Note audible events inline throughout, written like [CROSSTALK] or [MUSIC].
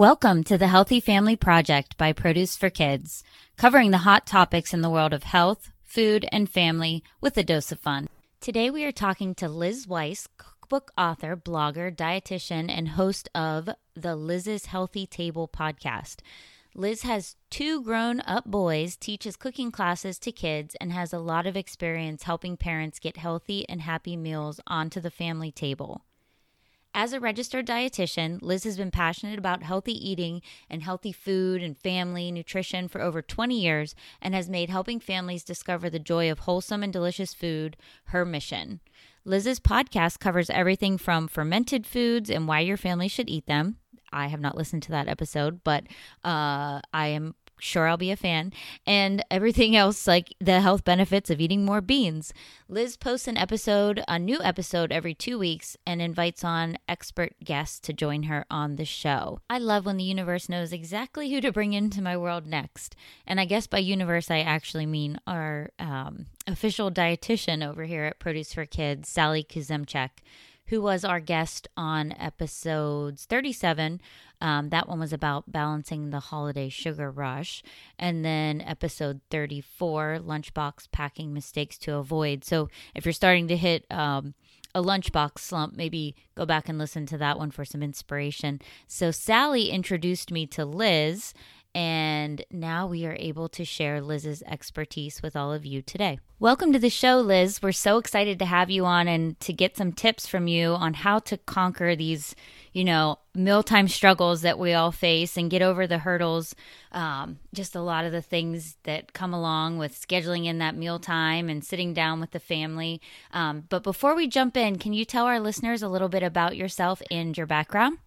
Welcome to the Healthy Family Project by Produce for Kids, covering the hot topics in the world of health, food, and family with a dose of fun. Today we are talking to Liz Weiss, cookbook author, blogger, dietitian, and host of the Liz's Healthy Table podcast. Liz has two grown up boys, teaches cooking classes to kids, and has a lot of experience helping parents get healthy and happy meals onto the family table. As a registered dietitian, Liz has been passionate about healthy eating and healthy food and family nutrition for over 20 years and has made helping families discover the joy of wholesome and delicious food her mission. Liz's podcast covers everything from fermented foods and why your family should eat them. I have not listened to that episode, but uh, I am sure I'll be a fan, and everything else like the health benefits of eating more beans. Liz posts an episode, a new episode every two weeks, and invites on expert guests to join her on the show. I love when the universe knows exactly who to bring into my world next. And I guess by universe, I actually mean our um, official dietitian over here at Produce for Kids, Sally Kuzemchak who was our guest on episodes 37. Um, that one was about balancing the holiday sugar rush. And then episode 34, lunchbox packing mistakes to avoid. So if you're starting to hit, um, a lunchbox slump, maybe go back and listen to that one for some inspiration. So, Sally introduced me to Liz, and now we are able to share Liz's expertise with all of you today. Welcome to the show, Liz. We're so excited to have you on and to get some tips from you on how to conquer these, you know, mealtime struggles that we all face and get over the hurdles. Um, just a lot of the things that come along with scheduling in that mealtime and sitting down with the family. Um, but before we jump in, can you tell our listeners a little bit about yourself and your background?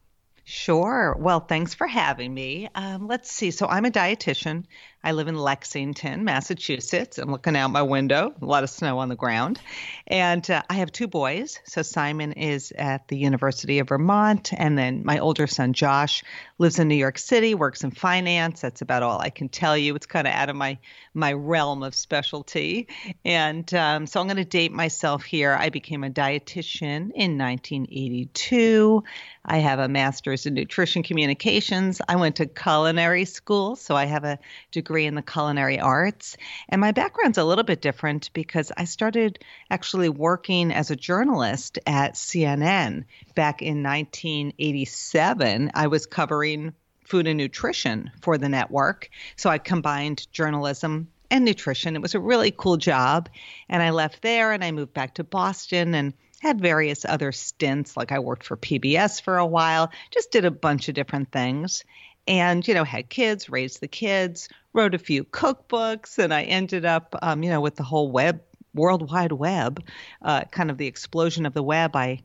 Sure. Well, thanks for having me. Um, let's see. So, I'm a dietitian. I live in Lexington, Massachusetts. I'm looking out my window, a lot of snow on the ground. And uh, I have two boys. So Simon is at the University of Vermont. And then my older son, Josh, lives in New York City, works in finance. That's about all I can tell you. It's kind of out of my, my realm of specialty. And um, so I'm going to date myself here. I became a dietitian in 1982. I have a master's in nutrition communications. I went to culinary school, so I have a degree degree in the culinary arts. And my background's a little bit different because I started actually working as a journalist at CNN back in 1987. I was covering food and nutrition for the network. So I combined journalism and nutrition. It was a really cool job. And I left there and I moved back to Boston and had various other stints. Like I worked for PBS for a while, just did a bunch of different things and you know had kids raised the kids wrote a few cookbooks and i ended up um, you know with the whole web world wide web uh, kind of the explosion of the web. I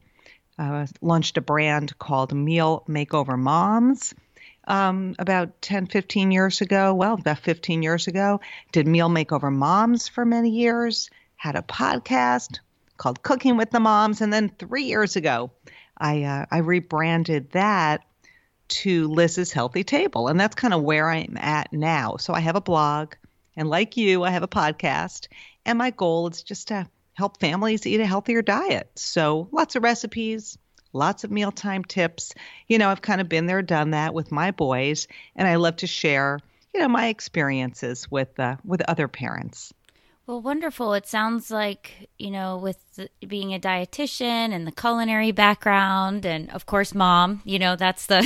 uh, launched a brand called meal makeover moms um, about 10 15 years ago. Well about 15 years ago did meal makeover moms for many years had a podcast called cooking with the moms and then three years ago i uh, i rebranded that to Liz's Healthy Table. And that's kind of where I'm at now. So I have a blog, and like you, I have a podcast. And my goal is just to help families eat a healthier diet. So lots of recipes, lots of mealtime tips. You know, I've kind of been there, done that with my boys, and I love to share, you know, my experiences with uh, with other parents. Well, wonderful. It sounds like, you know, with being a dietitian and the culinary background and of course mom, you know, that's the [LAUGHS]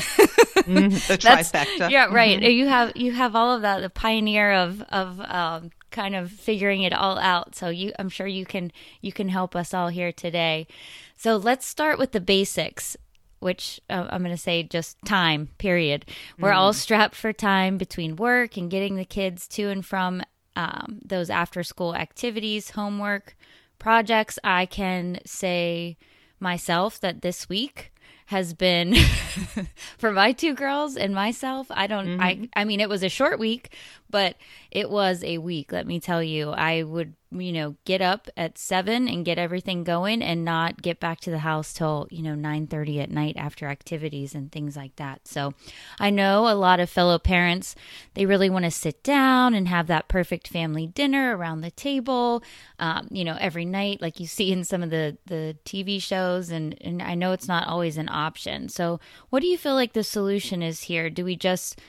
mm, [LAUGHS] the trifecta. Yeah, right. Mm-hmm. You have you have all of that the pioneer of of um, kind of figuring it all out. So you I'm sure you can you can help us all here today. So let's start with the basics which uh, I'm going to say just time, period. We're mm. all strapped for time between work and getting the kids to and from um, those after school activities, homework, projects, I can say myself that this week has been [LAUGHS] for my two girls and myself. I don't, mm-hmm. I, I mean, it was a short week, but it was a week, let me tell you. I would you know get up at seven and get everything going and not get back to the house till you know 9 30 at night after activities and things like that. So i know a lot of fellow parents they really want to sit down and have that perfect family dinner around the table um, you know every night like you see in some of the the tv shows and and i know it's not always an option. So what do you feel like the solution is here? Do we just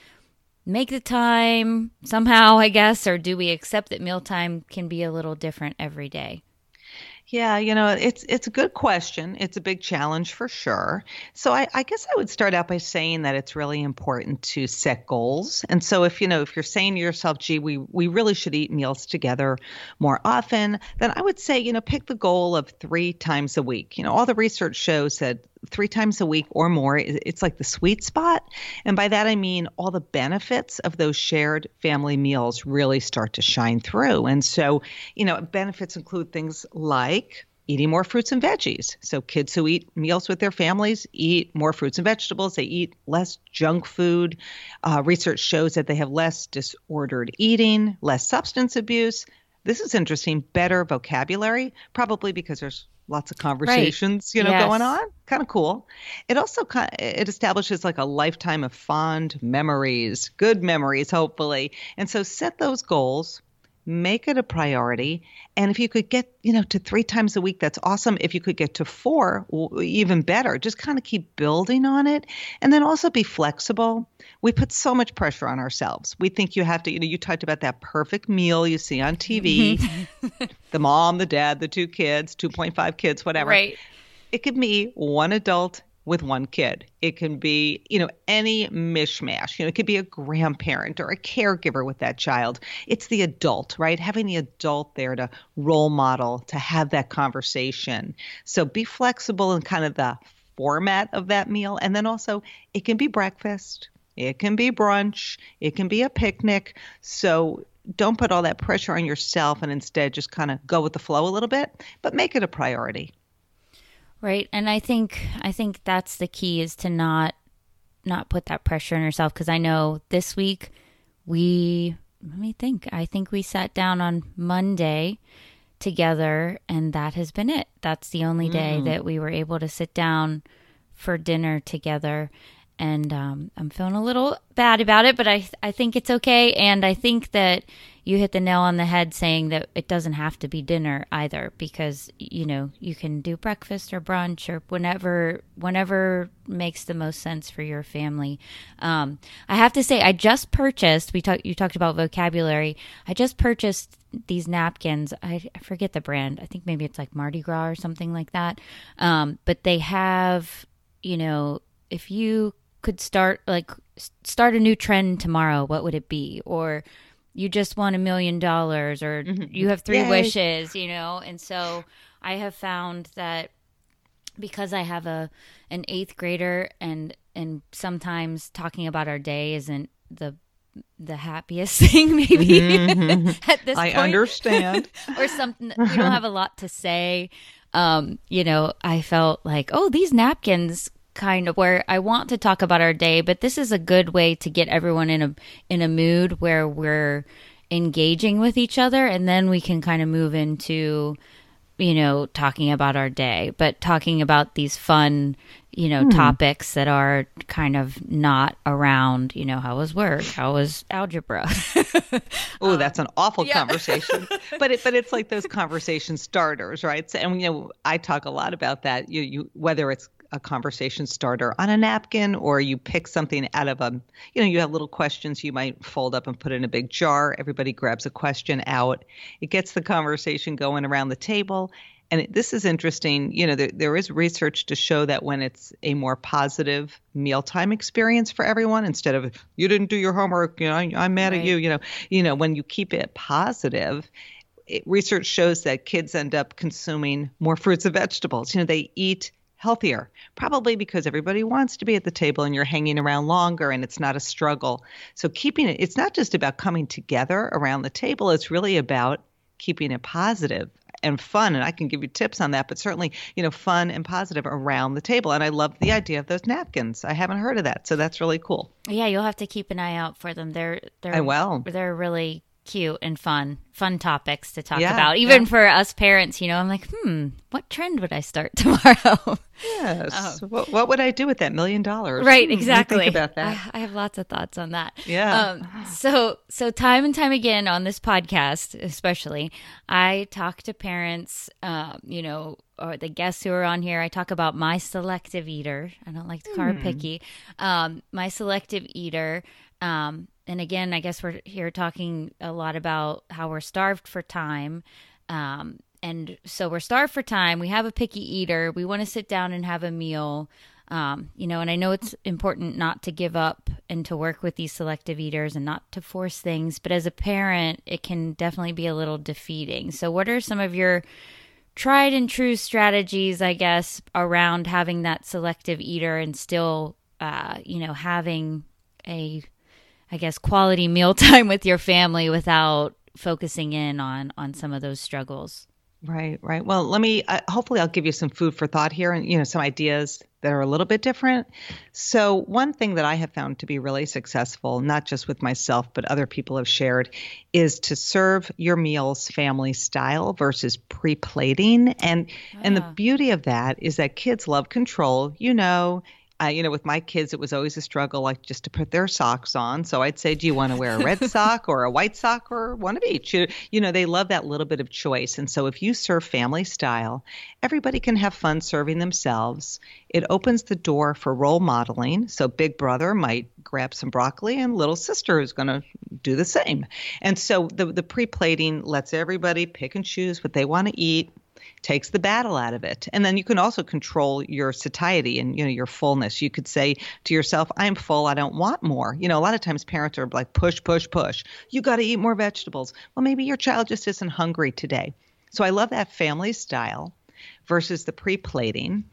make the time somehow, I guess, or do we accept that mealtime can be a little different every day? Yeah, you know, it's it's a good question. It's a big challenge for sure. So I, I, guess I would start out by saying that it's really important to set goals. And so if you know, if you're saying to yourself, gee, we we really should eat meals together more often, then I would say, you know, pick the goal of three times a week. You know, all the research shows that three times a week or more, it's like the sweet spot. And by that, I mean all the benefits of those shared family meals really start to shine through. And so, you know, benefits include things like eating more fruits and veggies. So kids who eat meals with their families eat more fruits and vegetables. They eat less junk food. Uh, research shows that they have less disordered eating, less substance abuse. This is interesting. Better vocabulary, probably because there's lots of conversations right. you know yes. going on kind of cool it also kind of, it establishes like a lifetime of fond memories good memories hopefully and so set those goals make it a priority. And if you could get you know to three times a week that's awesome. If you could get to four even better. Just kind of keep building on it. And then also be flexible. We put so much pressure on ourselves. We think you have to you know you talked about that perfect meal you see on tv mm-hmm. [LAUGHS] the mom the dad the two kids 2.5 kids whatever. Right. It could be one adult with one kid. It can be, you know, any mishmash. You know, it could be a grandparent or a caregiver with that child. It's the adult, right? Having the adult there to role model, to have that conversation. So be flexible in kind of the format of that meal. And then also, it can be breakfast, it can be brunch, it can be a picnic. So don't put all that pressure on yourself and instead just kind of go with the flow a little bit, but make it a priority. Right. And I think I think that's the key is to not not put that pressure on yourself because I know this week we let me think. I think we sat down on Monday together and that has been it. That's the only day mm. that we were able to sit down for dinner together and um, I'm feeling a little bad about it, but I I think it's okay, and I think that you hit the nail on the head saying that it doesn't have to be dinner either, because you know you can do breakfast or brunch or whenever whenever makes the most sense for your family. Um, I have to say, I just purchased. We talked. You talked about vocabulary. I just purchased these napkins. I, forget the brand. I think maybe it's like Mardi Gras or something like that. Um, but they have, you know, if you could start like start a new trend tomorrow, what would it be? Or you just won a million dollars or mm-hmm. you have three Yay. wishes, you know? And so I have found that because I have a an 8th grader and and sometimes talking about our day isn't the the happiest [LAUGHS] thing maybe mm-hmm. [LAUGHS] at this I point. understand. [LAUGHS] or something we don't have a lot to say. Um, you know, I felt like, oh, these napkins kind of where I want to talk about our day, but this is a good way to get everyone in a in a mood where we're engaging with each other and then we can kind of move into you know talking about our day, but talking about these fun, you know, hmm. topics that are kind of not around, you know, how was work? How was algebra? [LAUGHS] oh, that's an awful yeah. conversation. [LAUGHS] but it but it's like those conversation starters, right? So, and you know, I talk a lot about that. You you whether it's a conversation starter on a napkin or you pick something out of a you know you have little questions you might fold up and put in a big jar. Everybody grabs a question out. It gets the conversation going around the table. And it, this is interesting you know there, there is research to show that when it's a more positive mealtime experience for everyone instead of you didn't do your homework you know I, am mad right. at you you know you know when you keep it positive it, research shows that kids end up consuming more fruits and vegetables. You know they eat healthier, probably because everybody wants to be at the table and you're hanging around longer and it's not a struggle. So, keeping it, it's not just about coming together around the table, it's really about keeping it and fun. And I can give you tips on that, but certainly, you know, fun and positive around the table. And I love the idea of those napkins. I haven't heard of that. So that's really cool. Yeah, you'll have to keep an eye out for them. They're they're I will. They're really cute and fun, fun topics to talk Yeah, about. Even yeah. for us parents, you know, I'm like, hmm, what trend would I start [LAUGHS] tomorrow? Yes. What, what would I do with that million dollars? Right, Hmm, exactly. Think about that. I, I have lots of thoughts on that. Yeah. Um, so, so time and time again on this podcast, especially, I talk to parents, um, you know, or the guests who are on here. I talk about my selective eater. I don't like to call her picky. Um, my selective eater. Um, and again, I guess we're here talking a lot about how we're starved for time. Um, and so we're starved for time. We have a picky eater. We want to sit down and have a meal. Um, you know, and I know it's important not to give up and to work with these selective eaters and not to force things, but as a parent, it can definitely be a little defeating. So, what are some of your tried and true strategies, I guess, around having that selective eater and still, uh, you know, having a, I guess, quality mealtime [LAUGHS] with your family without focusing in on on some of those struggles? Right, right. Well, let me. Uh, hopefully, I'll give you some food for thought here, and you know, some ideas that are a little bit different. So, one thing that I have found to be really successful, not just with myself, but other people have shared, is to serve your meals family style versus pre-plating. And and the Ah. beauty of that is that kids love control. You know. You know, with my kids, it was always a struggle, like just to put their socks on. So I'd say, do you want to wear a red [LAUGHS] sock or a white sock or one of each? You, you know, they love that little bit of choice. And so if you serve family style, everybody can have fun serving themselves. It opens the door for role modeling. So big brother might grab some broccoli and little sister is going to do the same. And so the, the pre plating lets everybody pick and choose what they want to eat takes the battle out of it. And then you can also control your satiety and you know your fullness. You could say to yourself, I'm full, I don't want more. You know, a lot of times parents are like push push push. You got to eat more vegetables. Well, maybe your child just isn't hungry today. So I love that family style versus the pre-plating.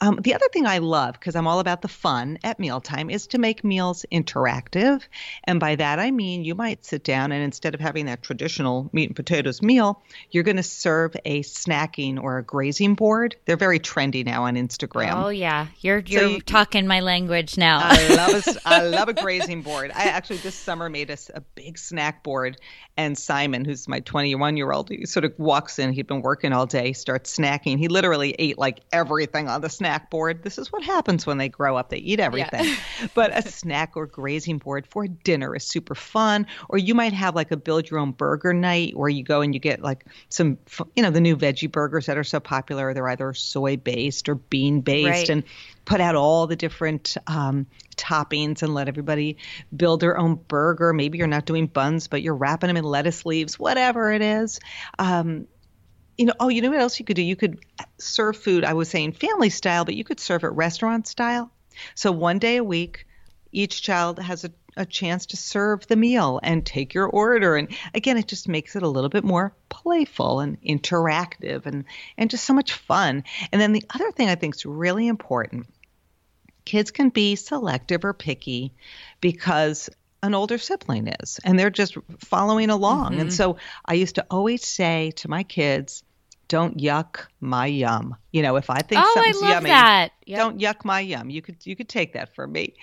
Um, the other thing I love, because I'm all about the fun at mealtime, is to make meals interactive. And by that, I mean you might sit down and instead of having that traditional meat and potatoes meal, you're going to serve a snacking or a grazing board. They're very trendy now on Instagram. Oh yeah, you're you're you- talking my language now. I love a, I [LAUGHS] love a grazing board. I actually this summer made us a big snack board, and Simon, who's my 21 year old, he sort of walks in. He'd been working all day, starts snacking. He literally ate like everything on the snack board. This is what happens when they grow up; they eat everything. [LAUGHS] but a snack or grazing board for dinner is super fun. Or you might have like a build your own burger night, where you go and you get like some, you know, the new veggie burgers that are so popular. They're either soy based or bean based, Right. and put out all the different um, toppings and let everybody build their own burger. Maybe you're not doing buns, but you're wrapping them in lettuce leaves, whatever it is. Um, you know, oh, you know what else you could do? You could serve food. I was saying family style, but you could serve it restaurant style. So one day a week, each child has a, a chance to serve the meal and take your order. And again, it just makes it a little bit more playful and interactive and, and just so much fun. And then the other thing I think is really important kids can be selective or picky because an older sibling is and they're just following along. And mm-hmm. so I used to always say to my kids, don't yuck my yum. You know, if I think oh, I something's love yummy, that. Yep. don't yuck my yum. You could you could take that from me.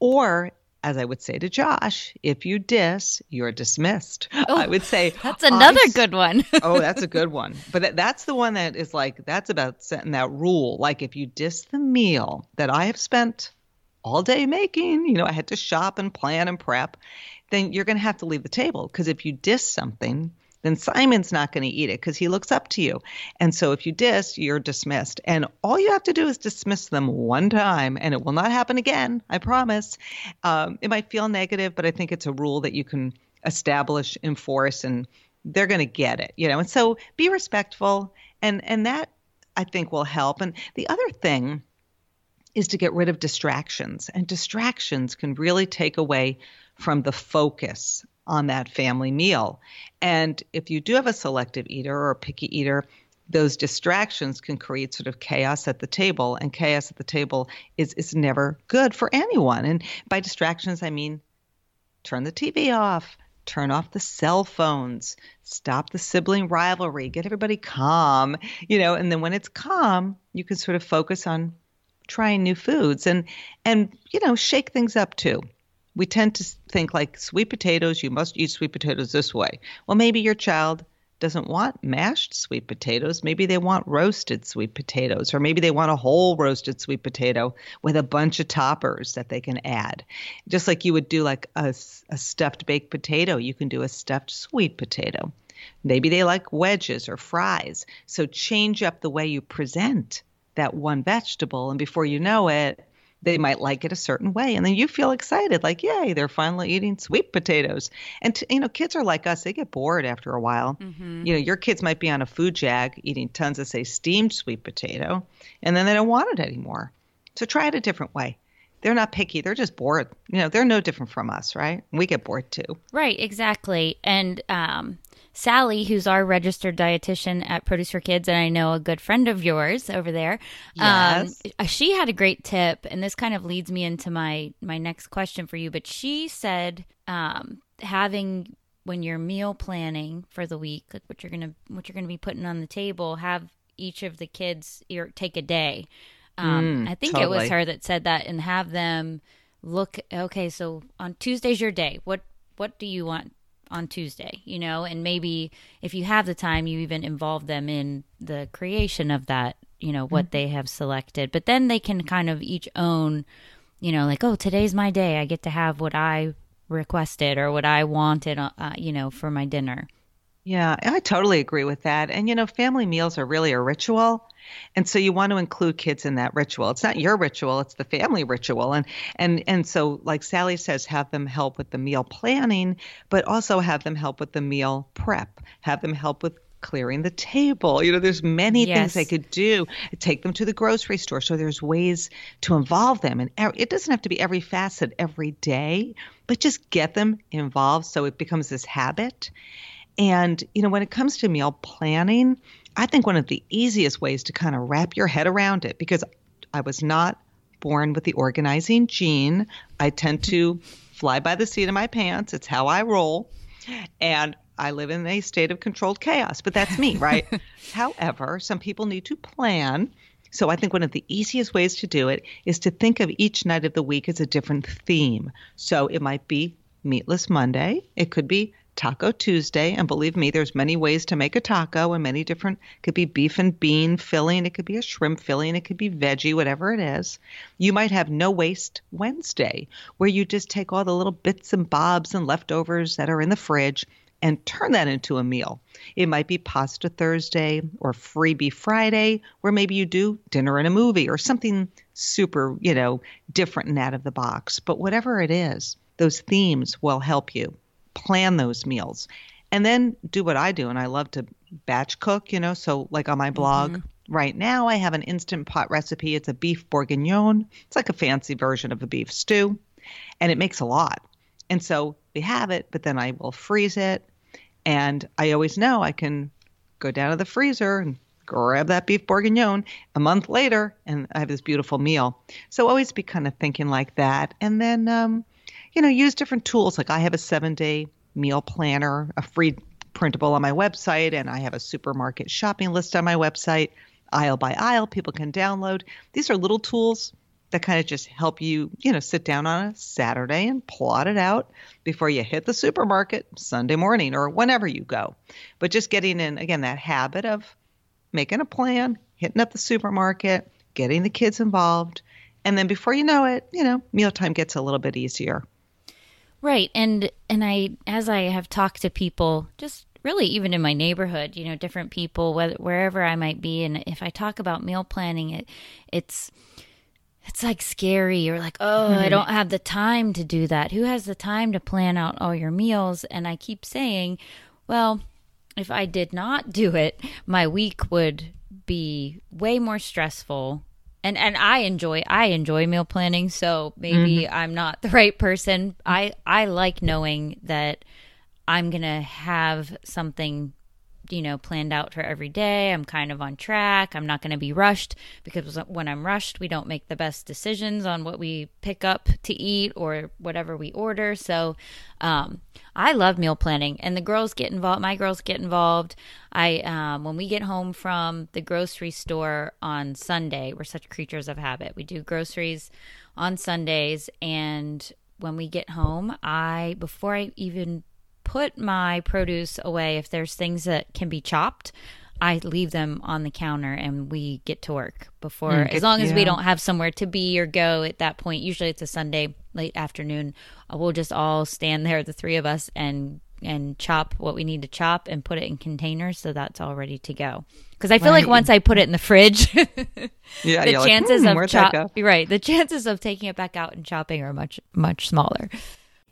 Or as I would say to Josh, if you diss, you're dismissed. I oh, would say Oh, [LAUGHS] That's another "I good one. [LAUGHS] oh, that's a good one. But that, that's the one that is like that's about setting that rule. Like if you diss the meal that I have spent all day making, you know, I had to shop and plan and prep, then you're going to have to leave the table because if you diss something, then Simon's not going to eat it because he looks up to you. And so if you diss, you're dismissed. And all you have to do is dismiss them one time and it will not happen again. I promise. Um, it might feel negative, but I think it's a rule that you can establish, enforce, and they're going to get it, you know. And so be respectful, and and that I think will help. And the other thing is to get rid of distractions, and distractions can really take away from the focus on that family meal. And if you do have a selective eater or a picky eater, those distractions can create sort of chaos at the table, and chaos at the table is is never good for anyone. And by distractions, I mean turn the TV off, turn off the cell phones, stop the sibling rivalry, get everybody calm, you know, and then when it's calm, you can sort of focus on trying new foods and and you know, shake things up too. We tend to think like sweet potatoes, you must eat sweet potatoes this way. Well, maybe your child doesn't want mashed sweet potatoes. Maybe they want roasted sweet potatoes, or maybe they want a whole roasted sweet potato with a bunch of toppers that they can add. Just like you would do like a, a stuffed baked potato, you can do a stuffed sweet potato. Maybe they like wedges or fries. So change up the way you present that one vegetable, and before you know it, they might like it a certain way and then you feel excited like yay they're finally eating sweet potatoes. And t- you know kids are like us they get bored after a while. Mm-hmm. you know your kids might be on a food jag eating tons of say steamed sweet potato and then they don't want it anymore. So try it a different way. They're not picky they're just bored. You know they're no different from us right? We get bored too. Right exactly. And um Sally, who's our registered dietitian at Produce for Kids, and I know a good friend of yours over there. Um, yes. Um, she had a great tip, and this kind of leads me into my my next question for you. But she said um, having when you're meal planning for the week, like what you're gonna what you're gonna be putting on the table, have each of the kids take a day. Um, mm, I think totally. it was her that said that, and have them look. Okay, so on Tuesday's your day. What what do you want on Tuesday, you know, and maybe if you have the time, you even involve them in the creation of that, you know, what mm-hmm. they have selected. But then they can kind of each own, you know, like, oh, today's my day. I get to have what I requested or what I wanted, uh, you know, for my dinner. Yeah, I totally agree with that. And, you know, family meals are really a ritual. And so you want to include kids in that ritual. It's not your ritual, it's the family ritual. And and and so like Sally says have them help with the meal planning, but also have them help with the meal prep. Have them help with clearing the table. You know, there's many yes. things they could do. Take them to the grocery store. So there's ways to involve them. And it doesn't have to be every facet every day, but just get them involved so it becomes this habit. And, you know, when it comes to meal planning, I think one of the easiest ways to kind of wrap your head around it, because I was not born with the organizing gene, I tend to fly by the seat of my pants. It's how I roll. And I live in a state of controlled chaos, but that's me, right? [LAUGHS] However, some people need to plan. So I think one of the easiest ways to do it is to think of each night of the week as a different theme. So it might be Meatless Monday, it could be Taco Tuesday, and believe me, there's many ways to make a taco, and many different. Could be beef and bean filling, it could be a shrimp filling, it could be veggie, whatever it is. You might have No Waste Wednesday, where you just take all the little bits and bobs and leftovers that are in the fridge and turn that into a meal. It might be Pasta Thursday or Freebie Friday, where maybe you do dinner and a movie or something super, you know, different and out of the box. But whatever it is, those themes will help you plan those meals and then do what I do. And I love to batch cook, you know. So, like on my blog mm-hmm. right now, I have an instant pot recipe. It's a beef bourguignon, it's like a fancy version of a beef stew, and it makes a lot. And so we have it, but then I will freeze it. And I always know I can go down to the freezer and grab that beef bourguignon a month later, and I have this beautiful meal. So always be kind of thinking like that. And then, um, you know, use different tools. Like I have a seven day meal planner, a free printable on my website, and I have a supermarket shopping list on my website, aisle by aisle. People can download. These are little tools that kind of just help you, you know, sit down on a Saturday and plot it out before you hit the supermarket Sunday morning or whenever you go. But just getting in, again, that habit of making a plan, hitting up the supermarket, getting the kids involved. And then before you know it, you know, mealtime gets a little bit easier. Right. And and I as I have talked to people just really even in my neighborhood, you know, different people whether, wherever I might be and if I talk about meal planning it it's it's like scary. Or like oh i mm-hmm. don't have the time to do that. Who has the time to plan out all your meals? And i keep saying well if i did not do it my week would be way more stressful and and I enjoy I enjoy meal planning, so maybe mm-hmm. I'm not the right person. I I like knowing that I'm going to have something you know, planned out for every day. I'm kind of on track. I'm not going to be rushed because when I'm rushed, we don't make the best decisions on what we pick up to eat or whatever we order. So, um, I love meal planning and the girls get involved. My girls get involved. I, um, when we get home from the grocery store on Sunday, we're such creatures of habit. We do groceries on Sundays and when we get home, I, before I even put my produce away if there's things that can be chopped. I leave them on the counter and we get to work before, mm, as long as yeah. we don't have somewhere to be or go at that point. Usually it's a Sunday late afternoon. Uh, we'll just all stand there, the three of us, and and chop what we need to chop and put it in containers so that's all ready to go. Because I feel right. like once I put it in the fridge, [LAUGHS] yeah, the chances like, hmm, of chop right, the [LAUGHS] chances of taking it back out and chopping are much much smaller.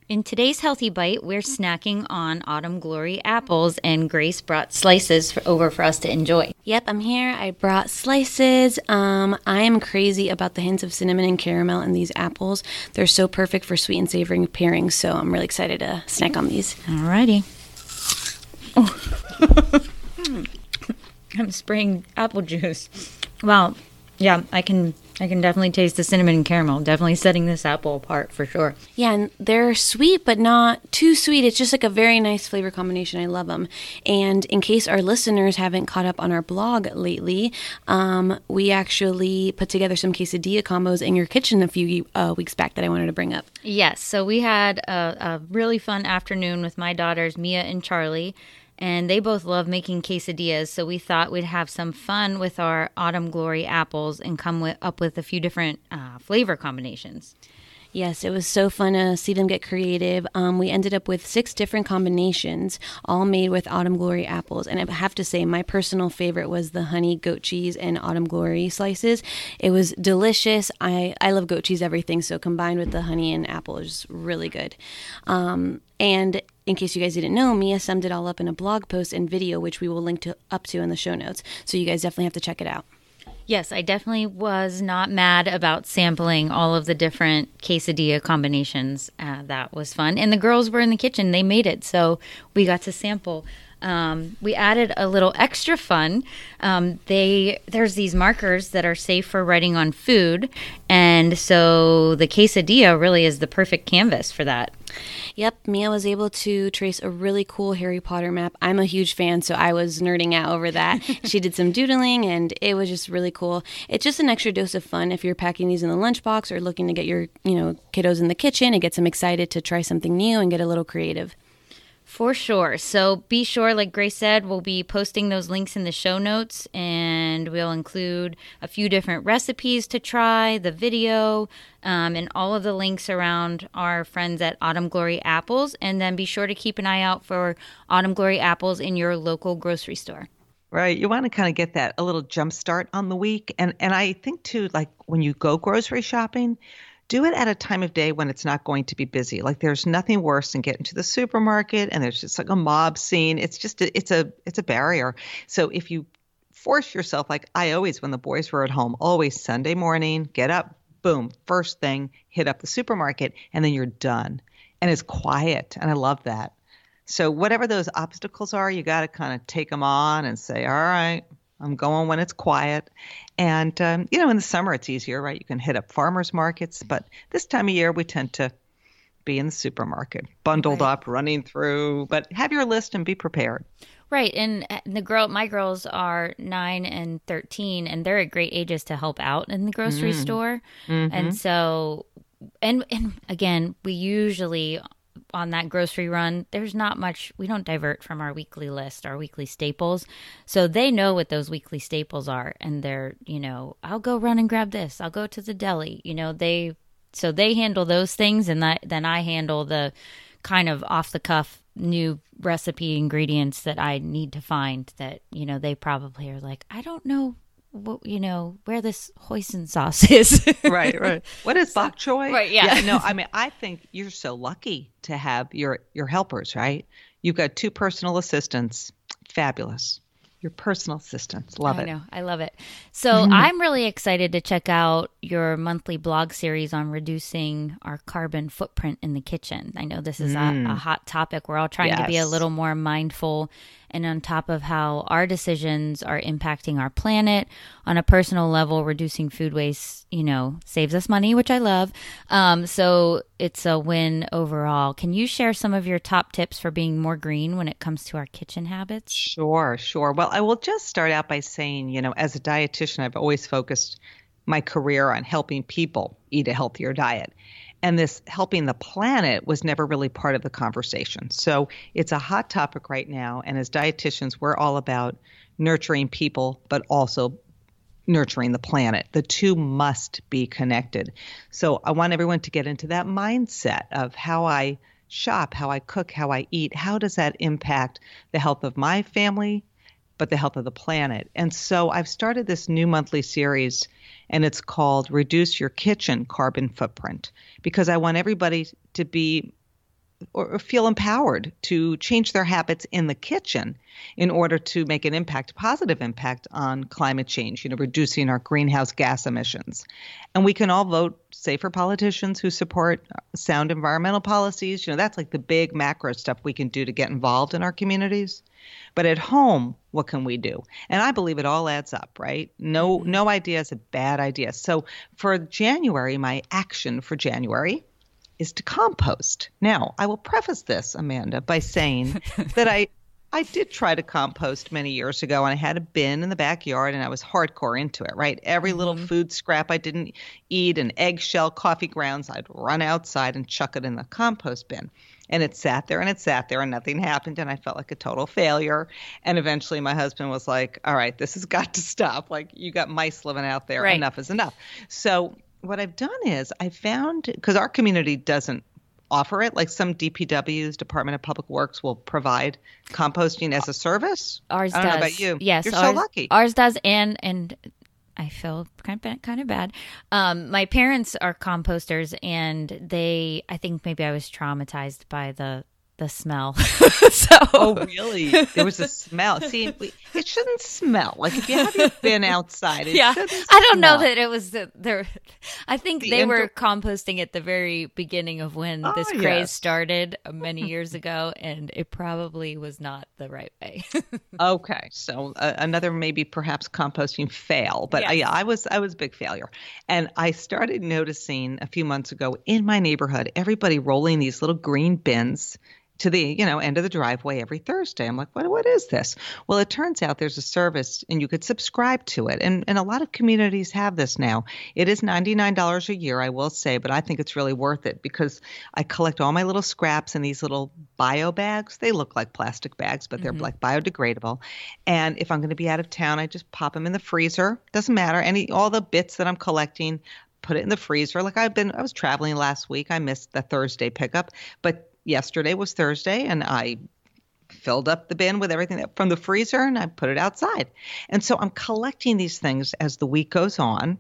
In today's Healthy Bite, we're snacking on Autumn Glory apples, and Grace brought slices for, over for us to enjoy. Yep, I'm here. I brought slices. Um, I am crazy about the hints of cinnamon and caramel in these apples. They're so perfect for sweet and savory pairings, so I'm really excited to snack on these. Alrighty. Oh. [LAUGHS] I'm spraying apple juice. Wow. Yeah, I can I can definitely taste the cinnamon and caramel. Definitely setting this apple apart for sure. Yeah, and they're sweet, but not too sweet. It's just like a very nice flavor combination. I love them. And in case our listeners haven't caught up on our blog lately, um, we actually put together some quesadilla combos in your kitchen a few uh, weeks back that I wanted to bring up. Yes. So we had a, a really fun afternoon with my daughters, Mia and Charlie and they both love making quesadillas. So we thought we'd have some fun with our Autumn Glory apples and come with, up with a few different uh, flavor combinations. Yes, it was so fun to see them get creative. Um, we ended up with six different combinations, all made with Autumn Glory apples. And I have to say, my personal favorite was the honey goat cheese and Autumn Glory slices. It was delicious. I, I love goat cheese everything, so combined with the honey and apple is really good. Um, and in case you guys didn't know, Mia summed it all up in a blog post and video, which we will link to up to in the show notes. So you guys definitely have to check it out. Yes, I definitely was not mad about sampling all of the different quesadilla combinations. Uh, that was fun. And the girls were in the kitchen, they made it. So we got to sample. Um, we added a little extra fun. Um, they there's these markers that are safe for writing on food, and so the quesadilla really is the perfect canvas for that. Yep, Mia was able to trace a really cool Harry Potter map. I'm a huge fan, so I was nerding out over that. [LAUGHS] she did some doodling, and it was just really cool. It's just an extra dose of fun if you're packing these in the lunchbox or looking to get your, you know, kiddos in the kitchen and get them excited to try something new and get a little creative. For sure. So be sure, like Grace said, we'll be posting those links in the show notes and we'll include a few different recipes to try, the video, um, and all of the links around our friends at Autumn Glory Apples. And then be sure to keep an eye out for Autumn Glory Apples in your local grocery store. Right. You want to kind of get that a little jump start on the week. And and I think too, like when you go grocery shopping, do it at a time of day when it's not going to be busy. Like there's nothing worse than getting to the supermarket and there's just like a mob scene. It's just a, it's a it's a barrier. So if you force yourself like I always when the boys were at home, always Sunday morning, get up, boom, first thing, hit up the supermarket and then you're done. And it's quiet and I love that. So whatever those obstacles are, you got to kind of take them on and say, "All right, I'm going when it's quiet. And, um, you know, in the summer it's easier, right? You can hit up farmers markets. But this time of year, we tend to be in the supermarket, bundled right. up, running through. But have your list and be prepared. Right, and uh, the girl, my girls are nine and thirteen, and they're at great ages to help out in the grocery mm. store. Mm-hmm. And so, and and again, we usually on that grocery run, there's not much, we don't divert from our weekly list, our weekly staples. So they know what those weekly staples are. And they're, you know, I'll go run and grab this. I'll go to the deli. You know, they, so they handle those things. And that, then I handle the kind of off the cuff new recipe ingredients that I need to find that, you know, they probably are like, I don't know you know where this hoisin sauce [LAUGHS] is. right, right. What is bok choy? Right, yeah. yeah. No, [LAUGHS] I mean, I think you're so lucky to have your your helpers. Right, you've got two personal assistants. Fabulous. Your personal assistants. Love I it. I know. I love it. So mm-hmm. I'm really excited to check out your monthly blog series on reducing our carbon footprint in the kitchen. I know this is mm. a, a, hot topic. We're all trying yes. to be a little more mindful and on top of how our decisions are impacting our planet on a personal level, reducing food waste, you know, saves us money, which I love. Um, so it's a win overall. Can you share some of your top tips for being more green when it comes to our kitchen habits? Sure, sure. Well, I will just start out by saying, you know, as a dietitian, I've always focused my career on helping people eat a healthier diet and this helping the planet was never really part of the conversation. So it's a hot topic right now. And as dietitians, we're all about nurturing people, but also nurturing the planet. The two must be connected. So I want everyone to get into that mindset of how I shop, how I cook, how I eat. How does that impact the health of my family, but the health of the planet? And so I've started this new monthly series and it's called Reduce Your Kitchen Carbon Footprint because I want everybody to be or feel empowered to change their habits in the kitchen in order to make an impact, positive impact on climate change, you know, reducing our greenhouse gas emissions. And we can all vote, say, for politicians who support uh, sound environmental policies. You know, that's like the big macro stuff we can do to get involved in our communities. But at home, what can we do? And I believe it all adds up, right? No mm-hmm. no idea is a bad idea. So for January, my action for January is to compost. Now, I will preface this, Amanda, by saying [LAUGHS] that I I did try to compost many years ago, and I had a bin in the backyard, and I was hardcore into it. Right, every mm-hmm. little food scrap I didn't eat, an eggshell, coffee grounds, I'd run outside and chuck it in the compost bin. And it sat there and it sat there and nothing happened. And I felt like a total failure. And eventually my husband was like, All right, this has [LAUGHS] got to stop. Like, you got mice living out there. Right. Enough is enough. So, what I've done is I found, because our community doesn't offer it, like some DPWs, Department of Public Works, will provide composting as a service. Ours I don't does. know about you. Yes, you're ours, so lucky. Ours does, and and I feel kind of kind of bad. Um, my parents are composters, and they I think maybe I was traumatized by the the smell. [LAUGHS] so Oh really? There was a smell. See, [LAUGHS] it shouldn't smell. Like if you haven't [LAUGHS] been outside, yeah. I don't know that it was the, there. I think the they inter- were composting at the very beginning of when oh, this craze yes. started uh, many years ago, and it probably was not the right way. okay, so uh, another maybe perhaps composting fail, but. I, yeah, I was I was a big failure, and I started noticing a few months ago in my neighborhood everybody rolling these little green bins to the you know end of the driveway every Thursday. I'm like, what what is this? Well, it turns out there's a service and you could subscribe to it, and and a lot of communities have this now. It is ninety nine dollars a year, I will say, but I think it's really worth it because I collect all my little scraps in these little bio bags. They look like plastic bags, but they're mm-hmm. like biodegradable. And if I'm going to be out of town, I just pop them in the freezer. Doesn't matter any all the bits that I'm collecting put it in the freezer. Like I've been, I was traveling last week. I missed the Thursday pickup, but yesterday was Thursday, and I filled up the bin with everything from the freezer and I put it outside. And so I'm collecting these things as the week goes on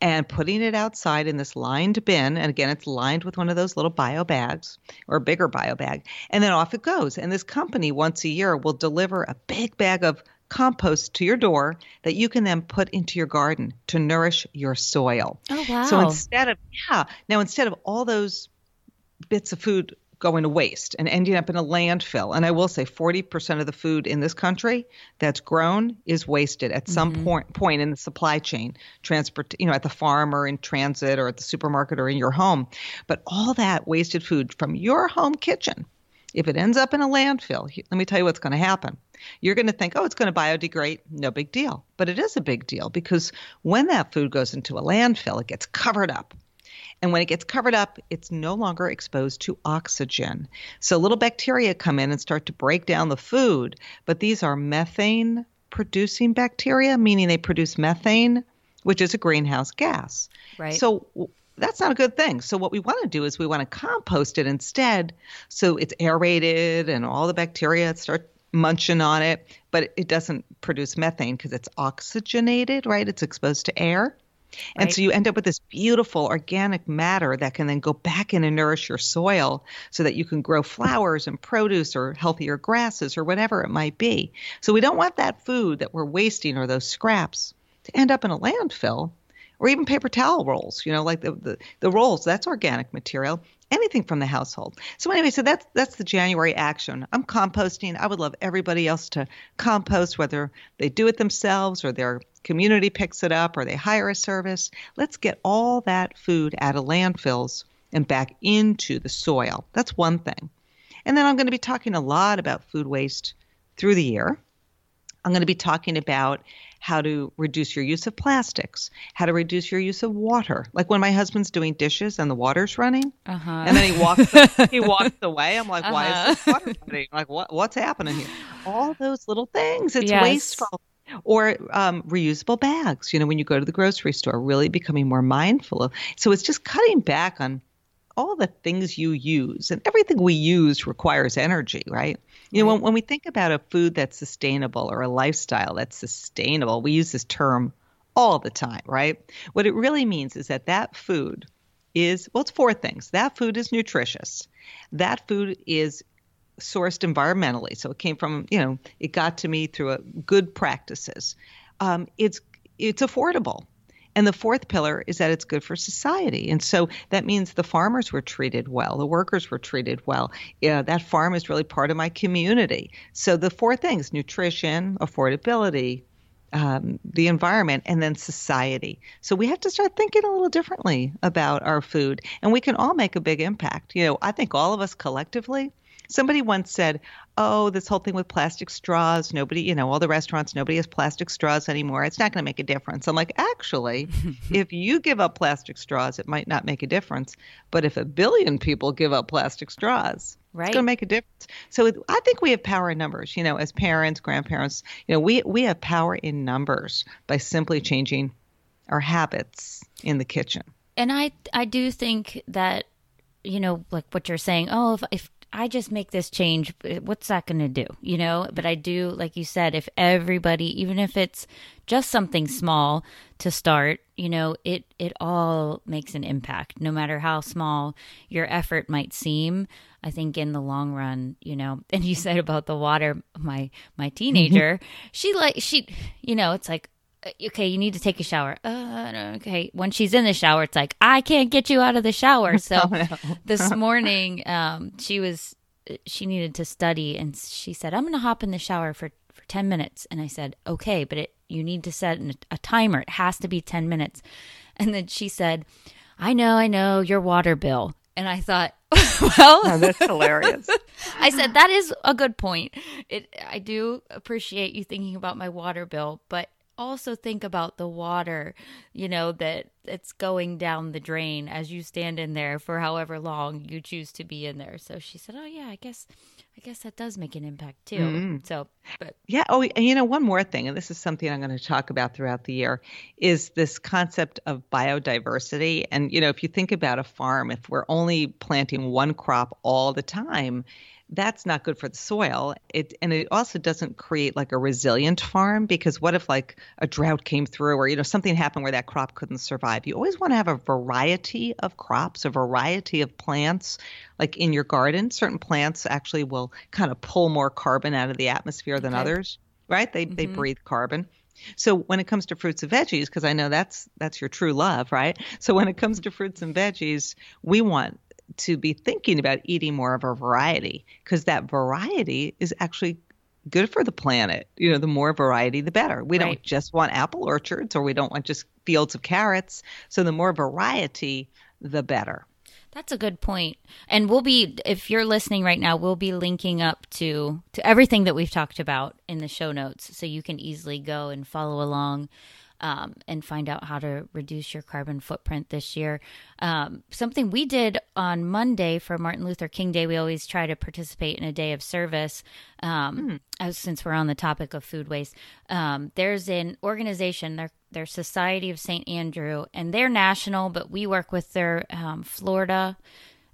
and putting it outside in this lined bin. And again, it's lined with one of those little bio bags or a bigger bio bag. And then off it goes. And this company once a year will deliver a big bag of compost to your door that you can then put into your garden to nourish your soil. Oh wow. So instead of yeah, now instead of all those bits of food going to waste and ending up in a landfill. And I will say 40% of the food in this country that's grown is wasted at some mm-hmm. point point in the supply chain, transport, you know, at the farm or in transit or at the supermarket or in your home. But all that wasted food from your home kitchen, if it ends up in a landfill, let me tell you what's going to happen. You're going to think, oh, it's going to biodegrade. No big deal. But it is a big deal because when that food goes into a landfill, it gets covered up and when it gets covered up, it's no longer exposed to oxygen. So little bacteria come in and start to break down the food. But these are methane producing bacteria, meaning they produce methane, which is a greenhouse gas. Right. So that's not a good thing. So what we want to do is we want to compost it instead so it's aerated and all the bacteria start munching on it, but it doesn't produce methane because it's oxygenated, right? It's exposed to air. And right. so you end up with this beautiful organic matter that can then go back in and nourish your soil so that you can grow flowers and produce or healthier grasses or whatever it might be. So we don't want that food that we're wasting or those scraps to end up in a landfill or even paper towel rolls, you know, like the, the, the rolls, that's organic material. Anything from the household. So anyway, so that's that's the January action. I'm composting. I would love everybody else to compost, whether they do it themselves or their community picks it up or they hire a service. Let's get all that food out of landfills and back into the soil. That's one thing. And then I'm going to be talking a lot about food waste through the year. I'm going to be talking about how to reduce your use of plastics, how to reduce your use of water. Like when my husband's doing dishes and the water's running, uh-huh. and then he walks he walks away. I'm like, uh-huh. why is this uh-huh. water running? Like, what what's happening here? All those little things. It's yes. wasteful. Or um, reusable bags. You know, when you go to the grocery store, really becoming more mindful of. So it's just cutting back on all the things you use, and everything we use requires energy, right? You know, when, when we think about a food that's sustainable or a lifestyle that's sustainable, we use this term all the time, right? What it really means is that that food is, well, it's four things. That food is nutritious. That food is sourced environmentally. So it came from, you know, it got to me through a, good practices. Um, it's it's affordable. And the fourth pillar is that it's good for society. And so that means the farmers were treated well, the workers were treated well. Yeah, that farm is really part of my community. So the four things nutrition, affordability, um, the environment, and then society. So we have to start thinking a little differently about our food, and we can all make a big impact. You know, I think all of us collectively Somebody once said, "Oh, this whole thing with plastic straws, nobody, you know, all the restaurants, nobody has plastic straws anymore. It's not going to make a difference." I'm like, "Actually, [LAUGHS] if you give up plastic straws, it might not make a difference, but if a billion people give up plastic straws, right. it's going to make a difference." So I think we have power in numbers, you know, as parents, grandparents, you know, we we have power in numbers by simply changing our habits in the kitchen. And I I do think that you know, like what you're saying, oh, if, if I just make this change, eh, what's that going to do? You know, but I do, like you said, if everybody, even if it's just something small to start, you know, it, it all makes an impact, no matter how small your effort might seem. I think in the long run, you know, [LAUGHS] and you said about the water, my, my mm-hmm. teenager, she like, she, you know, it's like, okay, you need to take a shower. Uh, okay. When she's in the shower, it's like, I can't get you out of the shower. [LAUGHS] So oh, no. this morning, um, she was, uh, she needed to study and she said, I'm going to hop in the shower for, for 10 minutes. And I said, okay, but it, you need to set an, a timer. It has to be 10 minutes. And then she said, I know, I know your water bill. And I thought, [LAUGHS] well, oh, that's hilarious. [LAUGHS] I said that is a good point. It I do appreciate you thinking about my water bill, but also think about the water, you know, that it's going down the drain as you stand in there for however long you choose to be in there. So she said, "Oh yeah, I guess I guess that does make an impact too." Mm-hmm. So, but Yeah, oh, and you know, one more thing, and this is something I'm going to talk about throughout the year is this concept of biodiversity. And you know, if you think about a farm, if we're only planting one crop all the time, that's not good for the soil. It and it also doesn't create like a resilient farm because what if like a drought came through or you know something happened where that crop couldn't survive? You always want to have a variety of crops, a variety of plants like in your garden. Certain plants actually will kind of pull more carbon out of the atmosphere than okay. others, right? They mm-hmm. they breathe carbon. So when it comes to fruits and veggies, because I know that's that's your true love, right? So when it comes to fruits and veggies, we want to be thinking about eating more of a variety because that variety is actually good for the planet. You know, the more variety, the better. We right. don't just want apple orchards or we don't want just fields of carrots. So the more variety, the better. That's a good point. And we'll be if you're listening right now, we'll be linking up to to everything that we've talked about in the show notes so you can easily go and follow along um, and find out how to reduce your carbon footprint this year. Um, something we did on Monday for Martin Luther King Day, we always try to participate in a day of service. Um, mm. since we're on the topic of food waste, um, there's an organization, their their Society of St. Andrew, and they're national, but we work with their um, Florida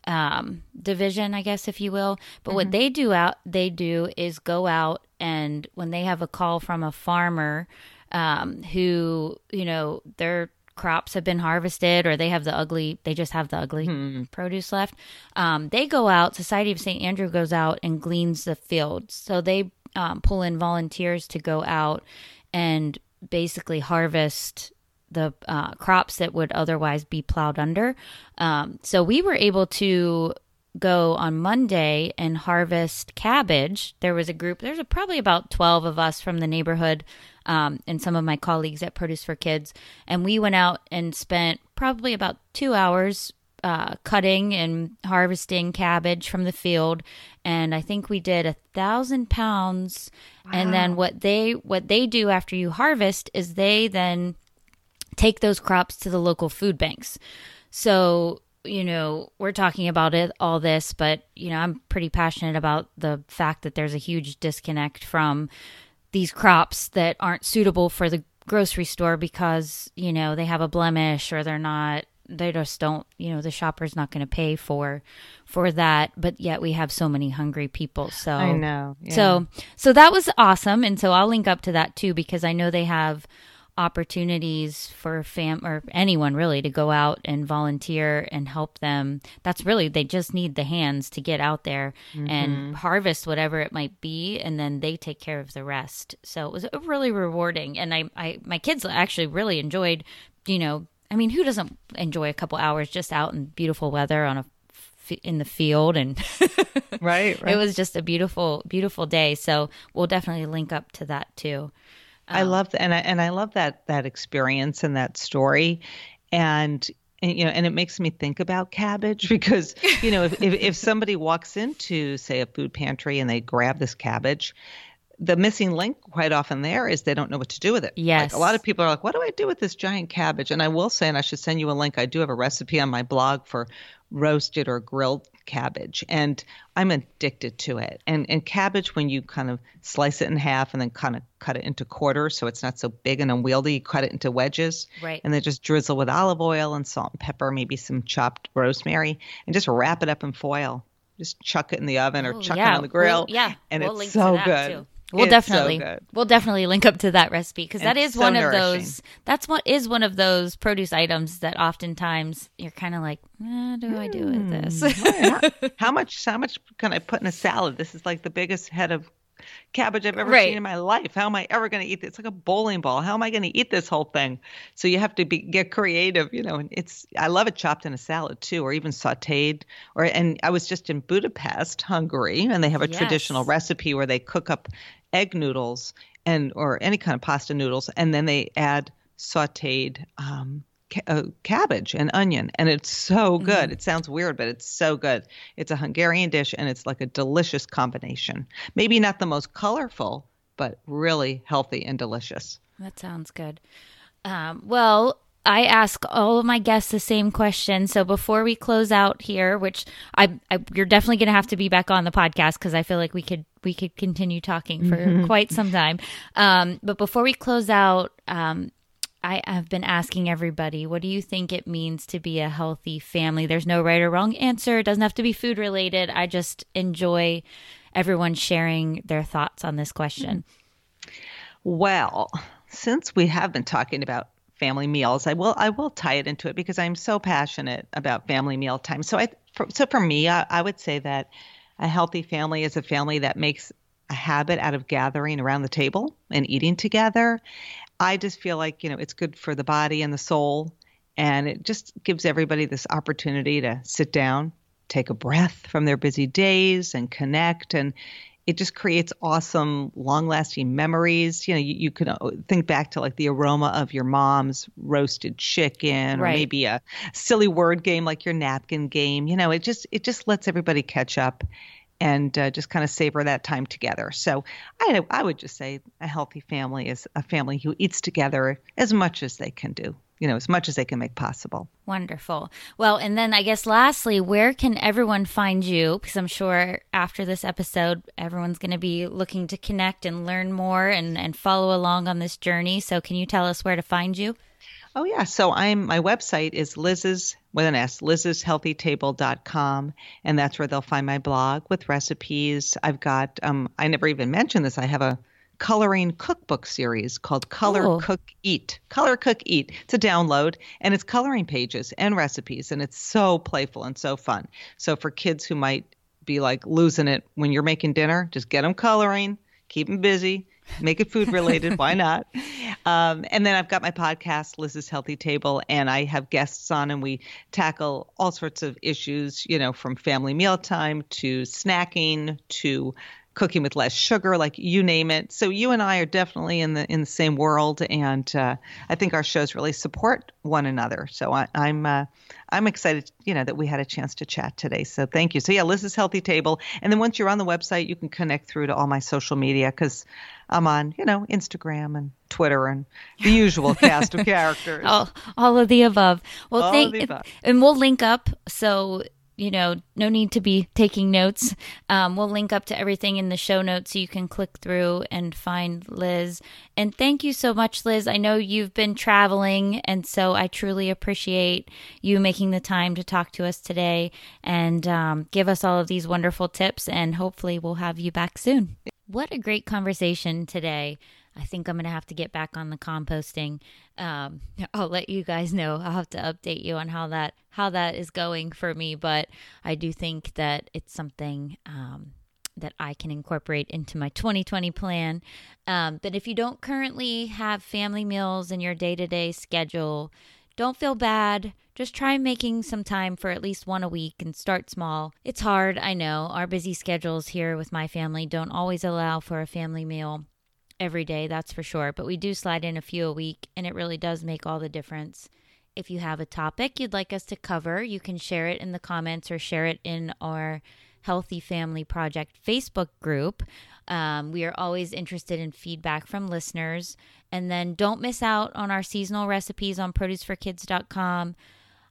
um, division, I guess, if you will. But mm-hmm. what they do out, they do is go out and when they have a call from a farmer um, who you know their crops have been harvested or they have the ugly they just have the ugly hmm. produce left um, they go out society of st andrew goes out and gleans the fields so they um, pull in volunteers to go out and basically harvest the uh, crops that would otherwise be plowed under. Um, so we were able to go on Monday and harvest cabbage. There was a group, there's a, probably about 12 of us from the neighborhood um, and some of my colleagues at Produce for Kids. And we went out and spent probably about two hours uh, cutting and harvesting cabbage from the field. And I think we did a thousand pounds. Wow. And then what they what they do after you harvest is they then take those crops to the local food banks. So you know, we're talking about it, all this, but, you know, I'm pretty passionate about the fact that there's a huge disconnect from these crops that aren't suitable for the grocery store because, you know, they have a blemish or they're not they just don't you know the shopper's not going to pay for for that. But yet we have so many hungry people so. I know yeah. so so that was awesome. And so i'll link up to that too because i know they have opportunities for fam or anyone really to go out and volunteer and help them. That's really they just need the hands to get out there mm-hmm. and harvest whatever it might be and then they take care of the rest. So it was really rewarding and I, I my kids actually really enjoyed, you know, I mean, who doesn't enjoy a couple hours just out in beautiful weather on a in the field and right, [LAUGHS] right, it was just a beautiful beautiful day so we'll definitely link up to that too um, I love that, and I and I love that that experience and that story, and, and you know, and it makes me think about cabbage [LAUGHS] because you know, if, if if somebody walks into say a food pantry and they grab this cabbage, the missing link quite often there is they don't know what to do with it. Yes. Like a lot of people are like, what do I do with this giant cabbage? And I will say, and I should send you a link, I do have a recipe on my blog for roasted or grilled cabbage and I'm addicted to it. And and cabbage when you kind of slice it in half and then kind of cut it into quarters so it's not so big and unwieldy, you cut it into wedges. Right. And then just drizzle with olive oil and salt and pepper, maybe some chopped rosemary, and just wrap it up in foil. Just chuck it in the oven or oh, chuck yeah. it on the grill. Well, yeah. And we'll it's so good. Too. We'll it's definitely so we'll definitely link up to that recipe because that is so one nourishing. of those that's what is one of those produce items that oftentimes you're kind of like, eh, do I do with this? how, how much how much can I put in a salad? This is like the biggest head of cabbage I've ever right. seen in my life. How am I ever going to eat this? It's like a bowling ball. How am I going to eat this whole thing? So you have to be get creative, you know. And it's I love it chopped in a salad too, or even sautéed. Or and I was just in Budapest, Hungary, and they have a yes. traditional recipe where they cook up egg noodles and or any kind of pasta noodles, and then they add sautéed um, uh, cabbage and onion, and it's so good. Mm-hmm. It sounds weird, but it's so good. It's a Hungarian dish, and it's like a delicious combination. Maybe not the most colorful, but really healthy and delicious. That sounds good. Um, well, I ask all of my guests the same question. So before we close out here, which I, I you're definitely going to have to be back on the podcast because I feel like we could we could continue talking for mm-hmm. quite some time. Um, but before we close out, um, I have been asking everybody, what do you think it means to be a healthy family? There's no right or wrong answer. It doesn't have to be food related. I just enjoy everyone sharing their thoughts on this question. Well, since we have been talking about family meals, I will I will tie it into it because I'm so passionate about family meal time. So I for, so for me, I, I would say that a healthy family is a family that makes a habit out of gathering around the table and eating together I just feel like, you know, it's good for the body and the soul. And it just gives everybody this opportunity to sit down, take a breath from their busy days and connect. And it just creates awesome, long lasting memories. You know, you, you can uh, think back to like the aroma of your mom's roasted chicken or right. maybe a silly word game like your napkin game. You know, it just, it just lets everybody catch up and uh, just kind of savor that time together. So I, I would just say a healthy family is a family who eats together as much as they can do, you know, as much as they can make possible. Wonderful. Well, and then I guess lastly, where can everyone find you? Because I'm sure after this episode, everyone's going to be looking to connect and learn more and, and follow along on this journey. So can you tell us where to find you? Oh yeah, so I'm my website is Liz's with an S, liz'shealthytable.com, and that's where they'll find my blog with recipes. I've got um I never even mentioned this. I have a coloring cookbook series called Color oh. Cook Eat. Color Cook Eat. It's a download and it's coloring pages and recipes and it's so playful and so fun. So for kids who might be like losing it when you're making dinner, just get them coloring, keep them busy, Make it food related. Why [LAUGHS] not? Um, and then I've got my podcast, Liz's Healthy Table, and I have guests on, and we tackle all sorts of issues, you know, from family mealtime to snacking to cooking with less sugar, like you name it. So you and I are definitely in the in the same world, and uh, I think our shows really support one another. So I, am I'm, uh, I'm excited, you know, that we had a chance to chat today. So thank you. So yeah, Liz's Healthy Table, and then once you're on the website, you can connect through to all my social media because I'm on, you know, Instagram and Twitter and the usual [LAUGHS] cast of characters. All, all of the above. Well, all thank, and we'll link up so you know, no need to be taking notes. Um, we'll link up to everything in the show notes so you can click through and find Liz. And thank you so much, Liz. I know you've been traveling, and so I truly appreciate you making the time to talk to us today and um, give us all of these wonderful tips. And hopefully, we'll have you back soon. What a great conversation today. I think I'm going to have to get back on the composting. Um, [LAUGHS] I'll let you guys know. I'll have to update you on how that how that is going for me, but I do think that it's something um, that I can incorporate into my 2020 plan. Um, but if you don't currently have family meals in your day to day schedule, don't feel bad. Just try making some time for at least one a week and start small. It's hard, I know. Our busy schedules here with my family don't always allow for a family meal every day, that's for sure. But we do slide in a few a week, and it really does make all the difference. If you have a topic you'd like us to cover, you can share it in the comments or share it in our Healthy Family Project Facebook group. Um, we are always interested in feedback from listeners. And then don't miss out on our seasonal recipes on produceforkids.com.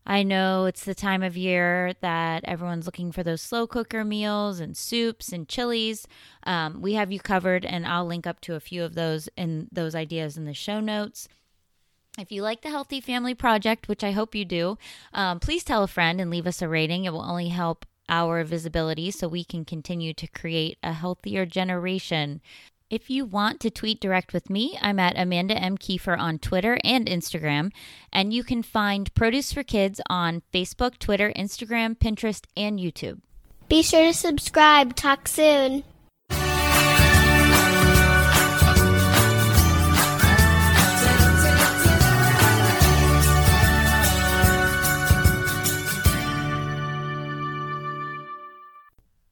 I know it's the time of year that everyone's looking for those slow cooker meals and soups and chilies. Um, we have you covered, and I'll link up to a few of those and those ideas in the show notes. If you like the Healthy Family Project, which I hope you do, um, please tell a friend and leave us a rating. It will only help our visibility so we can continue to create a healthier generation. If you want to tweet direct with me, I'm at Amanda M. Keefer on Twitter and Instagram. And you can find Produce for Kids on Facebook, Twitter, Instagram, Pinterest, and YouTube. Be sure to subscribe. Talk soon.